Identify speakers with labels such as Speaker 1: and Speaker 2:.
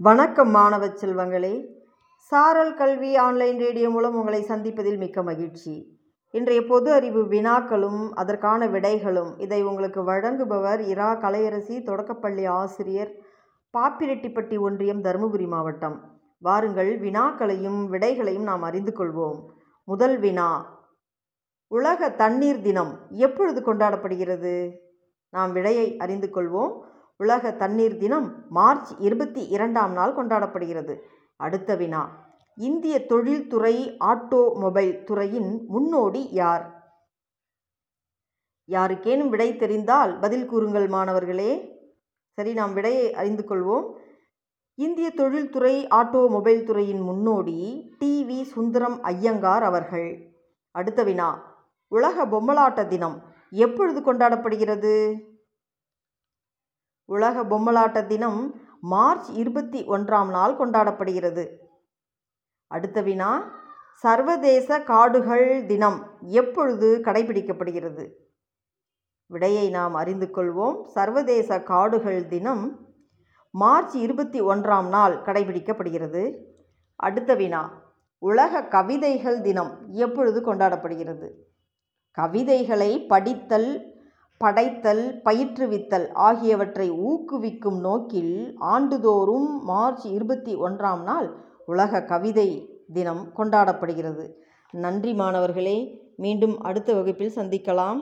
Speaker 1: வணக்கம் மாணவ செல்வங்களே. சாரல் கல்வி ஆன்லைன் ரேடியோ மூலம் உங்களை சந்திப்பதில் மிக்க மகிழ்ச்சி. இன்றைய பொது அறிவு வினாக்களும் அதற்கான விடைகளும் இதை உங்களுக்கு வழங்குபவர் இரா. கலையரசி தொடக்கப்பள்ளி ஆசிரியர் பாப்பிரெட்டிப்பட்டி ஒன்றியம் தருமபுரி மாவட்டம். வாருங்கள் வினாக்களையும் விடைகளையும் நாம் அறிந்து கொள்வோம். முதல் வினா உலக தண்ணீர் தினம் எப்பொழுது கொண்டாடப்படுகிறது? நாம் விடையை அறிந்து கொள்வோம். உலக தண்ணீர் தினம் மார்ச் இருபத்தி இரண்டாம் நாள் கொண்டாடப்படுகிறது. அடுத்த வினா. இந்திய தொழில்துறை ஆட்டோமொபைல் துறையின் முன்னோடி யார்? யாருக்கேனும் விடை தெரிந்தால் பதில் கூறுங்கள் மாணவர்களே. சரி நாம் விடையை அறிந்து கொள்வோம். இந்திய தொழில்துறை ஆட்டோமொபைல் துறையின் முன்னோடி டி. வி. சுந்தரம் ஐயங்கார் அவர்கள். அடுத்த வினா. உலக பொம்மலாட்ட தினம் எப்பொழுது கொண்டாடப்படுகிறது? உலக பொம்மலாட்ட தினம் மார்ச் இருபத்தி ஒன்றாம் நாள் கொண்டாடப்படுகிறது. அடுத்த வினா சர்வதேச காடுகள் தினம் எப்பொழுது கடைபிடிக்கப்படுகிறது? விடையை நாம் அறிந்து கொள்வோம். சர்வதேச காடுகள் தினம் மார்ச் இருபத்தி ஒன்றாம் நாள் கடைபிடிக்கப்படுகிறது. அடுத்த வினா உலக கவிதைகள் தினம் எப்பொழுது கொண்டாடப்படுகிறது? கவிதைகளை படித்தல் படைத்தல் பயிற்றுவித்தல் ஆகியவற்றை ஊக்குவிக்கும் நோக்கில் ஆண்டுதோறும் மார்ச் இருபத்தி ஒன்றாம் நாள் உலக கவிதை தினம் கொண்டாடப்படுகிறது. நன்றி மாணவர்களே மீண்டும் அடுத்த வகுப்பில் சந்திக்கலாம்.